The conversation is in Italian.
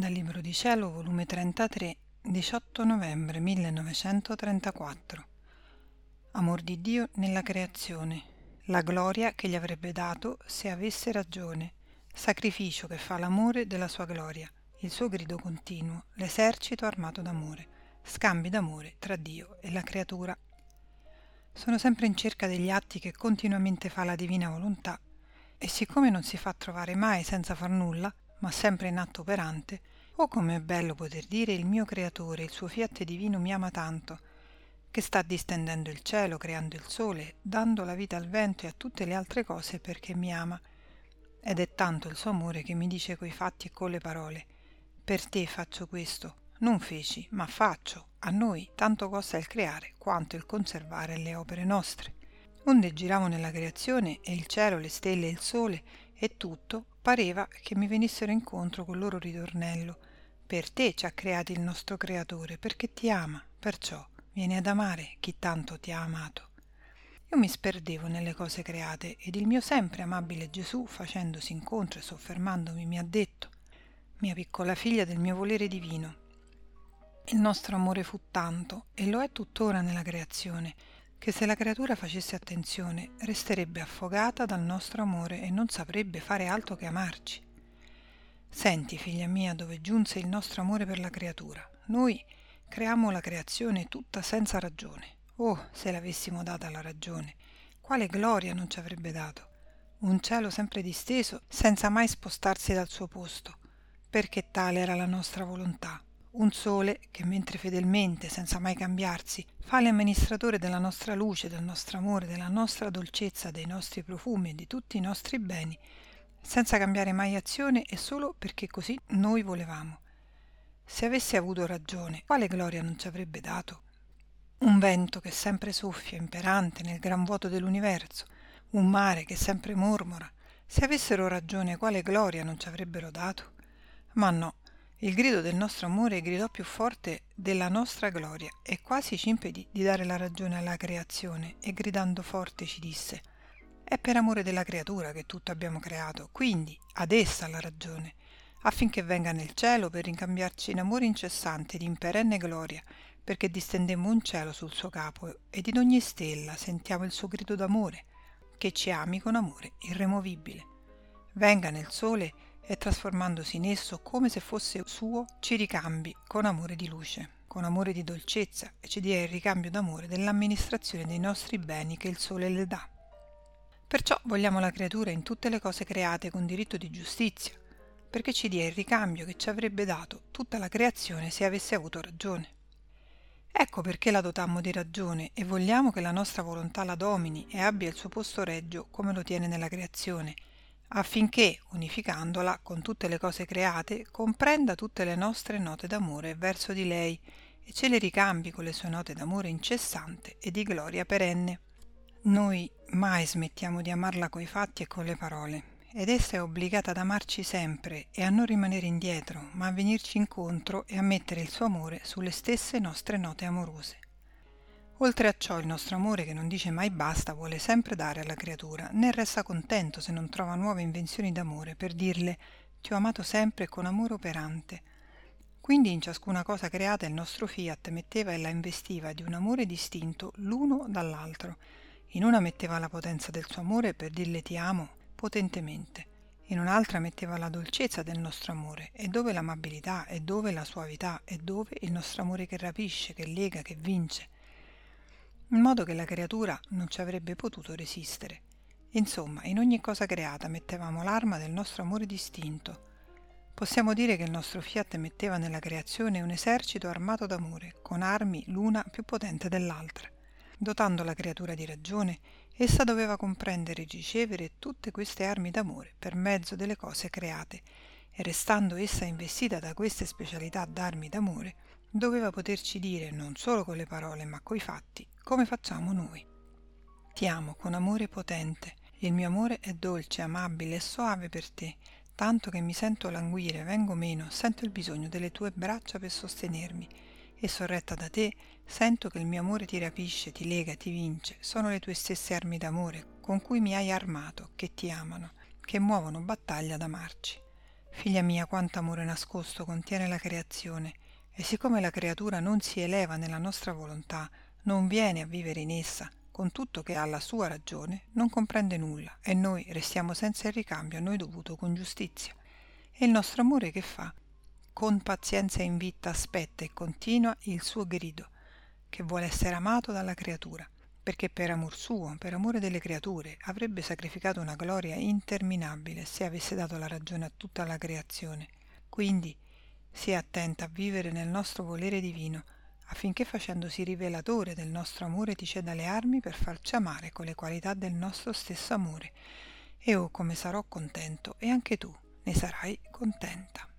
Dal Libro di Cielo, volume 33, 18 novembre 1934. Amor di Dio nella creazione. La gloria che gli avrebbe dato se avesse ragione. Sacrificio che fa l'amore della sua gloria. Il suo grido continuo, l'esercito armato d'amore. Scambi d'amore tra Dio e la creatura. Sono sempre in cerca degli atti che continuamente fa la divina volontà e siccome non si fa trovare mai senza far nulla, ma sempre in atto operante, oh come è bello poter dire il mio creatore, il suo fiat divino mi ama tanto, che sta distendendo il cielo, creando il sole, dando la vita al vento e a tutte le altre cose perché mi ama. Ed è tanto il suo amore che mi dice coi fatti e con le parole, per te faccio questo, non feci, ma faccio, a noi tanto costa il creare quanto il conservare le opere nostre. Onde giravo nella creazione e il cielo, le stelle il sole e tutto pareva che mi venissero incontro col loro ritornello. Per te ci ha creati il nostro creatore, perché ti ama, perciò vieni ad amare chi tanto ti ha amato. Io mi sperdevo nelle cose create ed il mio sempre amabile Gesù, facendosi incontro e soffermandomi, mi ha detto, mia piccola figlia del mio volere divino, il nostro amore fu tanto, e lo è tuttora nella creazione, che se la creatura facesse attenzione resterebbe affogata dal nostro amore e non saprebbe fare altro che amarci. Senti, figlia mia, dove giunse il nostro amore per la creatura. Noi creammo la creazione tutta senza ragione. Oh, se l'avessimo data la ragione, quale gloria non ci avrebbe dato. Un cielo sempre disteso, senza mai spostarsi dal suo posto, perché tale era la nostra volontà un sole che mentre fedelmente, senza mai cambiarsi, fa l'amministratore della nostra luce, del nostro amore, della nostra dolcezza, dei nostri profumi e di tutti i nostri beni, senza cambiare mai azione e solo perché così noi volevamo. Se avesse avuto ragione, quale gloria non ci avrebbe dato? Un vento che sempre soffia imperante nel gran vuoto dell'universo, un mare che sempre mormora, se avessero ragione quale gloria non ci avrebbero dato? Ma no, il grido del nostro amore gridò più forte della nostra gloria e quasi ci impedì di dare la ragione alla creazione e gridando forte ci disse È per amore della creatura che tutto abbiamo creato, quindi ad essa la ragione, affinché venga nel cielo per ricambiarci in amore incessante ed in perenne gloria, perché distendemmo un cielo sul suo capo ed in ogni stella sentiamo il suo grido d'amore, che ci ami con amore irremovibile. Venga nel sole e trasformandosi in esso come se fosse suo, ci ricambi con amore di luce, con amore di dolcezza e ci dia il ricambio d'amore dell'amministrazione dei nostri beni che il sole le dà. Perciò vogliamo la creatura in tutte le cose create con diritto di giustizia, perché ci dia il ricambio che ci avrebbe dato tutta la creazione se avesse avuto ragione. Ecco perché la dotammo di ragione e vogliamo che la nostra volontà la domini e abbia il suo posto reggio come lo tiene nella creazione, affinché, unificandola con tutte le cose create, comprenda tutte le nostre note d'amore verso di lei e ce le ricambi con le sue note d'amore incessante e di gloria perenne. Noi mai smettiamo di amarla coi fatti e con le parole, ed essa è obbligata ad amarci sempre e a non rimanere indietro, ma a venirci incontro e a mettere il suo amore sulle stesse nostre note amorose. Oltre a ciò il nostro amore, che non dice mai basta, vuole sempre dare alla creatura, né resta contento se non trova nuove invenzioni d'amore per dirle ti ho amato sempre con amore operante. Quindi in ciascuna cosa creata il nostro fiat metteva e la investiva di un amore distinto l'uno dall'altro. In una metteva la potenza del suo amore per dirle ti amo potentemente, in un'altra metteva la dolcezza del nostro amore, e dove l'amabilità, e dove la suavità, e dove il nostro amore che rapisce, che lega, che vince in modo che la creatura non ci avrebbe potuto resistere. Insomma, in ogni cosa creata mettevamo l'arma del nostro amore distinto. Possiamo dire che il nostro fiat metteva nella creazione un esercito armato d'amore, con armi l'una più potente dell'altra. Dotando la creatura di ragione, essa doveva comprendere e ricevere tutte queste armi d'amore per mezzo delle cose create, e restando essa investita da queste specialità d'armi d'amore, doveva poterci dire non solo con le parole ma coi fatti come facciamo noi. Ti amo con amore potente, il mio amore è dolce, amabile e soave per te, tanto che mi sento languire, vengo meno, sento il bisogno delle tue braccia per sostenermi. E sorretta da te sento che il mio amore ti rapisce, ti lega, ti vince, sono le tue stesse armi d'amore con cui mi hai armato, che ti amano, che muovono battaglia ad amarci. Figlia mia, quanto amore nascosto contiene la creazione, e siccome la creatura non si eleva nella nostra volontà, non viene a vivere in essa, con tutto che ha la sua ragione, non comprende nulla, e noi restiamo senza il ricambio a noi dovuto con giustizia. E il nostro amore che fa? Con pazienza invitta aspetta e continua il suo grido, che vuole essere amato dalla creatura perché per amor suo, per amore delle creature, avrebbe sacrificato una gloria interminabile se avesse dato la ragione a tutta la creazione. Quindi sia attenta a vivere nel nostro volere divino, affinché facendosi rivelatore del nostro amore ti ceda le armi per farci amare con le qualità del nostro stesso amore. E oh come sarò contento, e anche tu ne sarai contenta.